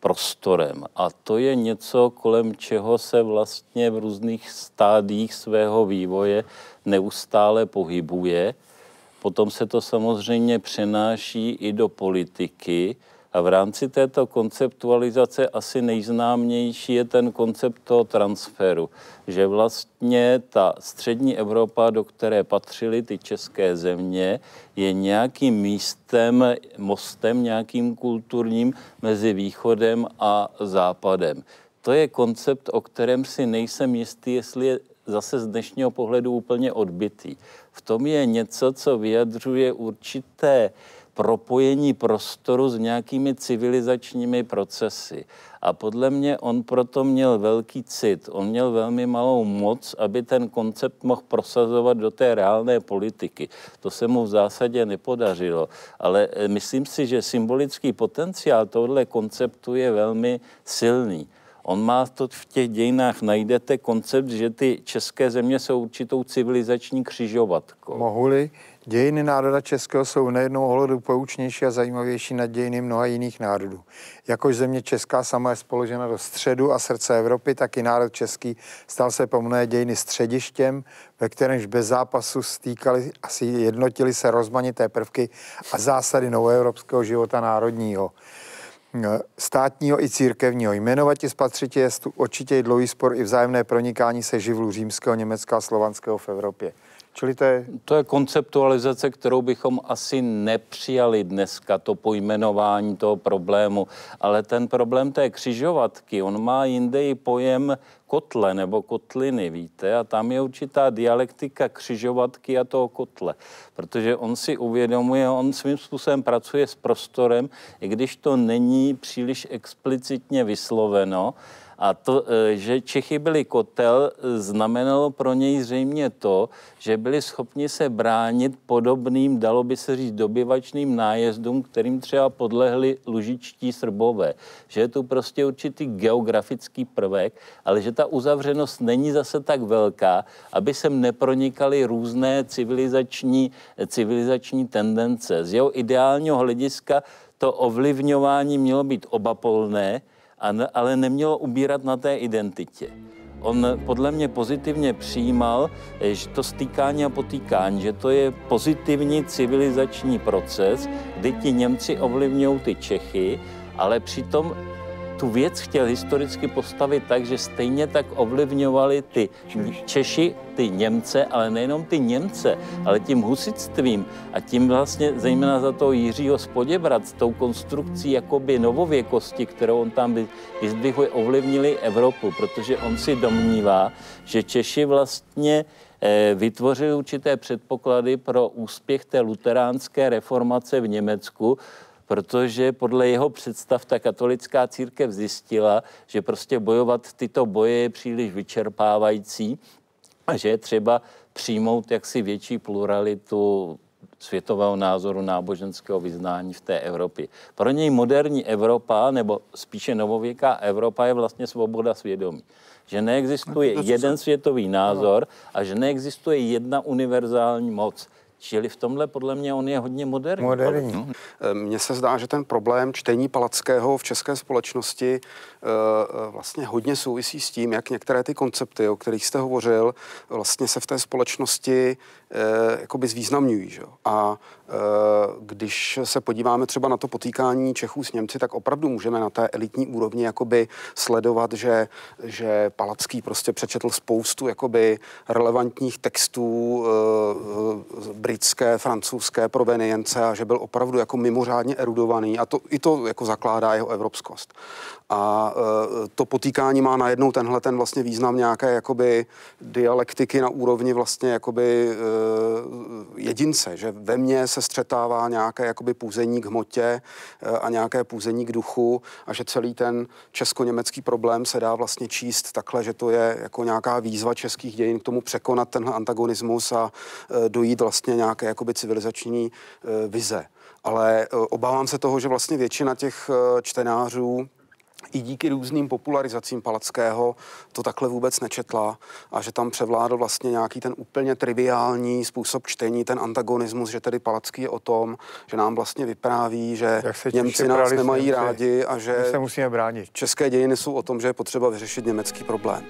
prostorem. A to je něco, kolem čeho se vlastně v různých stádích svého vývoje neustále pohybuje. Potom se to samozřejmě přenáší i do politiky, a v rámci této konceptualizace asi nejznámější je ten koncept toho transferu, že vlastně ta střední Evropa, do které patřily ty české země, je nějakým místem, mostem nějakým kulturním mezi východem a západem. To je koncept, o kterém si nejsem jistý, jestli je zase z dnešního pohledu úplně odbitý. V tom je něco, co vyjadřuje určité propojení prostoru s nějakými civilizačními procesy. A podle mě on proto měl velký cit, on měl velmi malou moc, aby ten koncept mohl prosazovat do té reálné politiky. To se mu v zásadě nepodařilo, ale eh, myslím si, že symbolický potenciál tohle konceptu je velmi silný. On má to v těch dějinách, najdete koncept, že ty české země jsou určitou civilizační křižovatkou. Mohu-li, Dějiny národa českého jsou nejednou ohledu poučnější a zajímavější nad dějiny mnoha jiných národů. Jakož země česká sama je spoložena do středu a srdce Evropy, tak i národ český stal se po mnohé dějiny středištěm, ve kterémž bez zápasu stýkali a jednotili se rozmanité prvky a zásady novoevropského života národního. státního i církevního. Jmenovati spatřitě je určitě dlouhý spor i vzájemné pronikání se živlů římského, německého a slovanského v Evropě. Čili to je... To je konceptualizace, kterou bychom asi nepřijali dneska, to pojmenování toho problému. Ale ten problém té křižovatky, on má jinde i pojem kotle nebo kotliny, víte, a tam je určitá dialektika křižovatky a toho kotle, protože on si uvědomuje, on svým způsobem pracuje s prostorem, i když to není příliš explicitně vysloveno, a to, e, že Čechy byli kotel, znamenalo pro něj zřejmě to, že byli schopni se bránit podobným, dalo by se říct, dobyvačným nájezdům, kterým třeba podlehli lužičtí srbové. Že je tu prostě určitý geografický prvek, ale že ta uzavřenost není zase tak velká, aby sem nepronikaly různé civilizační, civilizační tendence. Z jeho ideálního hlediska to ovlivňování mělo být obapolné, ale nemělo ubírat na té identitě. On podle mě pozitivně přijímal eh, že to stýkání a potýkání, že to je pozitivní civilizační proces, kdy ti Němci ovlivňují ty Čechy, ale přitom tu věc chtěl historicky postavit tak, že stejně tak ovlivňovali ty Češi, ty Němce, ale nejenom ty Němce, ale tím husitstvím a tím vlastně zejména za toho Jiřího Spoděbrat s tou konstrukcí jakoby novověkosti, kterou on tam vyzdvihuje, ovlivnili Evropu, protože on si domnívá, že Češi vlastně eh, vytvořili určité předpoklady pro úspěch té luteránské reformace v Německu, protože podle jeho představ ta katolická církev zjistila, že prostě bojovat tyto boje je příliš vyčerpávající a že je třeba přijmout jaksi větší pluralitu světového názoru náboženského vyznání v té Evropě. Pro něj moderní Evropa, nebo spíše novověká Evropa, je vlastně svoboda svědomí. Že neexistuje jeden světový názor a že neexistuje jedna univerzální moc. Čili v tomhle podle mě on je hodně moderní. moderní. No. Mně se zdá, že ten problém čtení Palackého v české společnosti uh, vlastně hodně souvisí s tím, jak některé ty koncepty, o kterých jste hovořil, vlastně se v té společnosti uh, jakoby zvýznamňují. Že? A když se podíváme třeba na to potýkání Čechů s Němci, tak opravdu můžeme na té elitní úrovni jakoby sledovat, že, že Palacký prostě přečetl spoustu jakoby relevantních textů britské, francouzské provenience a že byl opravdu jako mimořádně erudovaný a to, i to jako zakládá jeho evropskost. A e, to potýkání má najednou tenhle ten vlastně význam nějaké jakoby dialektiky na úrovni vlastně jakoby e, jedince, že ve mně se střetává nějaké jakoby půzení k hmotě e, a nějaké půzení k duchu a že celý ten česko-německý problém se dá vlastně číst takhle, že to je jako nějaká výzva českých dějin k tomu překonat tenhle antagonismus a dojít vlastně nějaké jakoby civilizační vize. Ale obávám se toho, že vlastně většina těch čtenářů i díky různým popularizacím Palackého to takhle vůbec nečetla a že tam převládl vlastně nějaký ten úplně triviální způsob čtení, ten antagonismus, že tedy Palacký je o tom, že nám vlastně vypráví, že Němci nás nemají Němci, rádi a že se musíme bránit. české dějiny jsou o tom, že je potřeba vyřešit německý problém.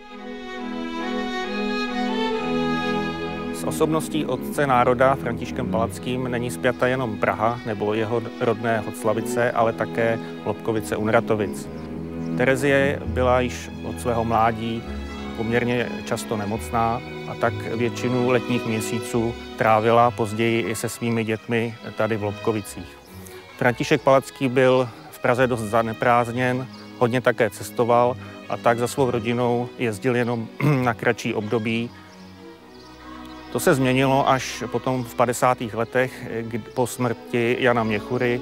Osobností otce národa Františkem Palackým není zpěta jenom Praha nebo jeho rodné Hoclavice, ale také Lobkovice u Nratovic. Terezie byla již od svého mládí poměrně často nemocná a tak většinu letních měsíců trávila později i se svými dětmi tady v Lobkovicích. František Palacký byl v Praze dost zaneprázdněn, hodně také cestoval a tak za svou rodinou jezdil jenom [CLEARS THROAT] na kratší období. To se změnilo až potom v 50. letech po smrti Jana Měchury,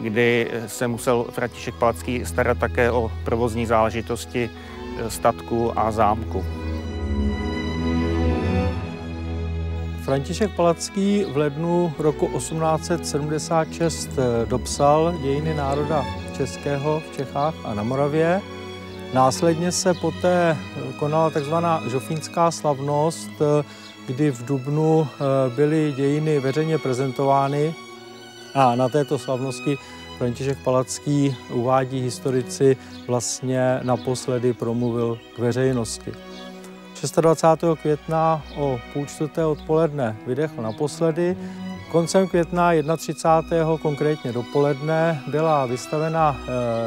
kdy se musel František Palacký starat také o provozní záležitosti eh, statku a zámku. František Palacký v lednu roku 1876 eh, dopsal dějiny národa českého v Čechách a na Moravě. Následně se poté eh, konala takzvaná žofínská slavnost, kdy v Dubnu byly dějiny veřejně prezentovány a na této slavnosti František Palacký uvádí historici vlastně naposledy promluvil k veřejnosti. 26. května o půl čtvrté odpoledne vydechl naposledy, Koncem května 31. konkrétně dopoledne byla vystavena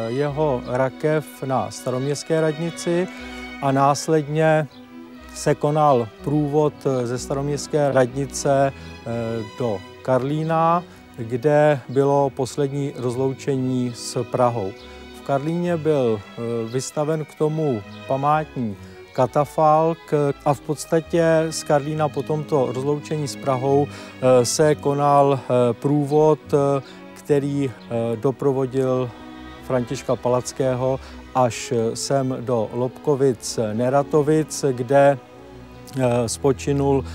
jeho rakev na staroměstské radnici a následně se konal průvod ze staroměstské radnice do Karlína, kde bylo poslední rozloučení s Prahou. V Karlíně byl eh, vystaven k tomu památní katafalk a v podstatě z Karlína po tomto rozloučení s Prahou eh, se konal eh, průvod, který doprovodil Františka Palackého až sem do Lobkovic Neratovic, kde spočinul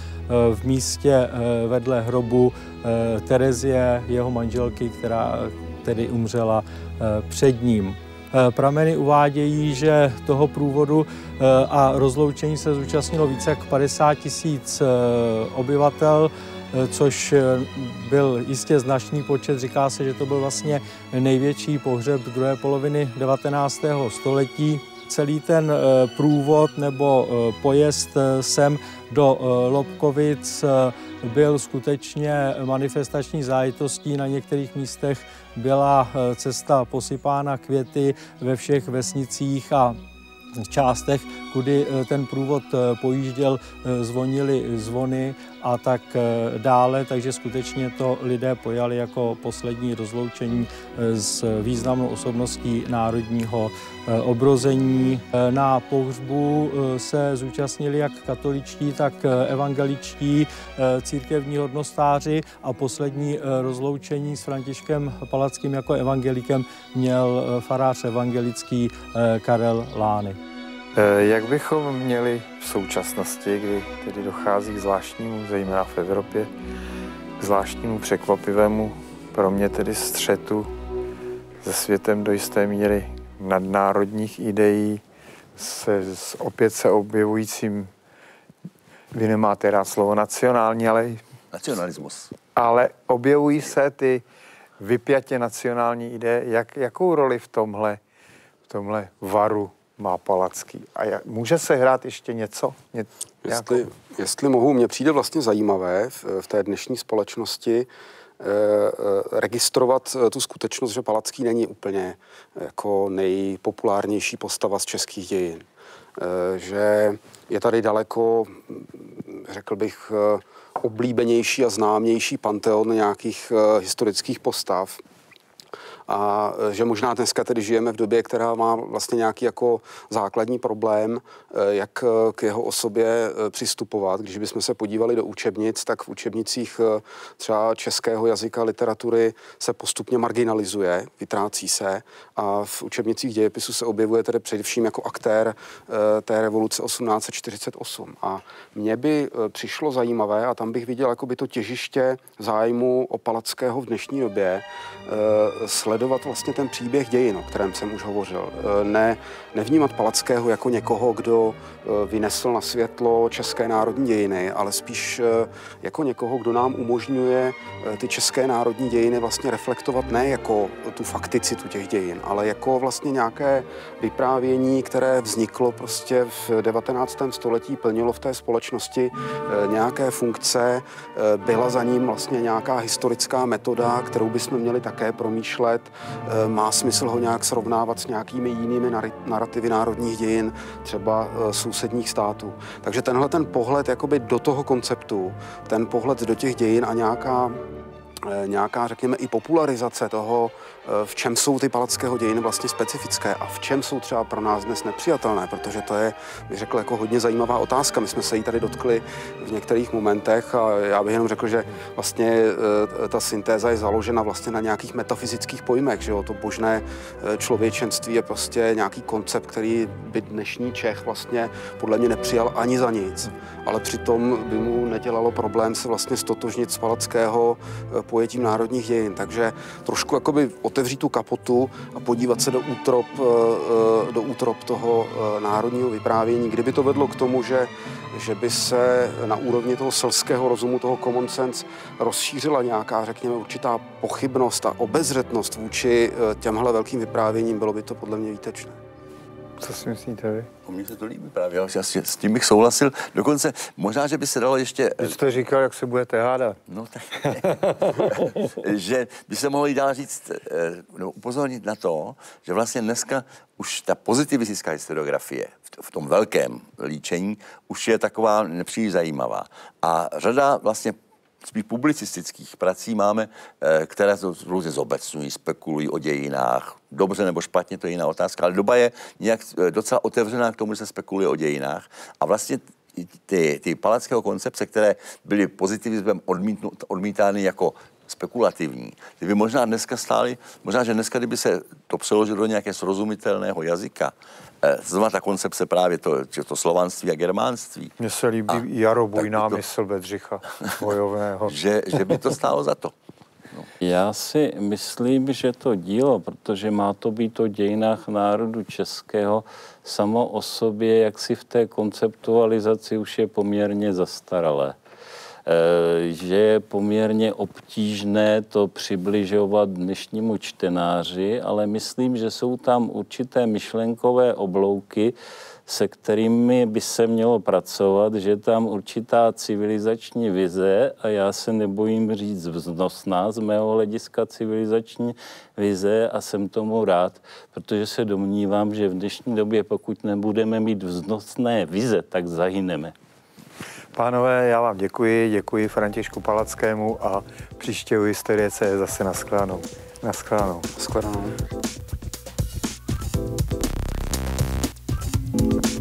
v místě vedle hrobu Eh, Terezie, jeho manželky, která tedy umřela eh, před ním. Eh, prameny uvádějí, že toho průvodu a rozloučení se zúčastnilo více jak 50 tisíc obyvatel, což byl jistě značný počet. Říká se, že to byl vlastně největší pohřeb druhé poloviny 19. století celý ten průvod nebo pojezd sem do Lobkovic byl skutečně manifestační zájitostí. Na některých místech byla eh, cesta posypána květy ve všech vesnicích a částech, kudy eh, ten průvod eh, pojížděl, zvonily zvony a tak dále, takže skutečně to lidé pojali jako poslední rozloučení s významnou osobností národního obrození. Na pohřbu se zúčastnili jak katoličtí, tak evangeličtí církevní hodnostáři a poslední rozloučení s Františkem Palackým jako evangelikem měl farář evangelický Karel Lány. Jak bychom měli v současnosti, kdy tedy dochází k zvláštnímu, zejména v Evropě, k zvláštnímu překvapivému pro mě tedy střetu se světem do jisté míry nadnárodních ideí, se, s opět se objevujícím, vy nemáte rád slovo nacionální, ale... Nacionalismus. Ale objevují se ty vypjatě nacionální ideje. Jak, jakou roli v tomhle, v tomhle varu má Palacký? A jak, může se hrát ještě něco? Ně, jestli, jestli mohu, mně přijde vlastně zajímavé v, v té dnešní společnosti, Eh, eh, registrovat eh, tu skutečnost, že Palacký není úplně jako nejpopulárnější postava z českých dějin. Že je tady daleko, řekl bych, oblíbenější a známější panteon nějakých historických postav a e, že možná dneska tedy žijeme v době, která má vlastně nějaký jako základní problém, e, jak e, k jeho osobě přistupovat. Když bychom se podívali do učebnic, tak v učebnicích třeba českého jazyka, literatury se postupně marginalizuje, vytrácí se a v učebnicích dějepisu se objevuje tedy především jako aktér té revoluce 1848. A mně by přišlo zajímavé, a tam bych viděl jako by to těžiště zájmu o Palackého v dnešní době, sledovat vlastně ten příběh dějin, o kterém jsem už hovořil. E, ne, nevnímat Palackého jako někoho, kdo vynesl na světlo české národní dějiny, ale spíš e, jako někoho, kdo nám umožňuje ty české národní dějiny vlastně reflektovat ne jako tu fakticitu těch dějin, ale jako vlastně nějaké vyprávění, které vzniklo prostě v 19. století, plnilo v té společnosti nějaké funkce, byla za ním vlastně nějaká historická metoda, kterou bychom měli také promýšlet let. Eh, má smysl ho nějak srovnávat s nějakými jinými narrativy národních dějin, třeba eh, sousedních států. Takže tenhle ten pohled jakoby do toho konceptu, ten pohled do těch dějin a nějaká nějaká, řekněme, i popularizace toho, eh, v čem jsou ty palackého dějiny vlastně specifické a v čem jsou třeba pro nás dnes nepřijatelné, protože to je, bych řekl, jako hodně zajímavá otázka. My jsme se jí tady dotkli v některých momentech a já bych jenom řekl, že vlastně eh, ta syntéza je založena vlastně na nějakých metafyzických pojmech, že jo? to božné člověčenství je prostě nějaký koncept, který by dnešní Čech vlastně podle mě nepřijal ani za nic, ale přitom by mu nedělalo problém se vlastně stotožnit z palackého pojetím národních dějin. Takže trošku jakoby otevřít tu kapotu a podívat se do útrop, eh, eh, do útrop toho eh, národního vyprávění. Kdyby to vedlo k tomu, že, že by se na úrovni toho selského rozumu, toho common sense, rozšířila nějaká, řekněme, určitá pochybnost a obezřetnost vůči těmhle velkým vyprávěním, bylo by to podle mě výtečné. Co si myslíte vy? O mně se to líbí právě, já s tím bych souhlasil. Dokonce možná, že by se dalo ještě... Vy jste říkal, jak se budete hádat. No tak, [LAUGHS] že by se mohlo dál říct, eh, no, upozornit na to, že vlastně dneska už ta pozitivistická historiografie v tom velkém líčení už je taková nepříliš zajímavá. A řada vlastně spíš publicistických prací máme, eh, které různě zobecňují, spekulují o dějinách. Dobře nebo špatně, to je jiná otázka, ale doba je nějak eh, docela otevřená k tomu, že se spekuluje o dějinách. A vlastně ty, ty palackého koncepce, které byly pozitivismem odmítány jako spekulativní. Ty by možná dneska stály, možná, že dneska, kdyby se to přeložilo do nějaké srozumitelného jazyka, eh, znamená ta koncepce právě to, to slovanství a germánství. Mně se líbí a, jarobujná to, mysl Bedřicha [LAUGHS] bojovného. že, že by to stálo za to. No. Já si myslím, že to dílo, protože má to být o dějinách národu českého, samo o sobě, jak si v té konceptualizaci už je poměrně zastaralé. Eh, že je poměrně obtížné to přibližovat dnešnímu čtenáři, ale myslím, že jsou tam určité myšlenkové oblouky, se kterými by se mělo pracovat, že tam určitá civilizační vize, a já se nebojím říct vznosná z mého hlediska civilizační vize a jsem tomu rád, protože se domnívám, že v dnešní době, pokud nebudeme mít vznosné vize, tak zahyneme. Pánové, já vám děkuji, děkuji Františku Palackému a příště u Hysterie je zase naschledanou. Naschledanou. Naschledanou. thank you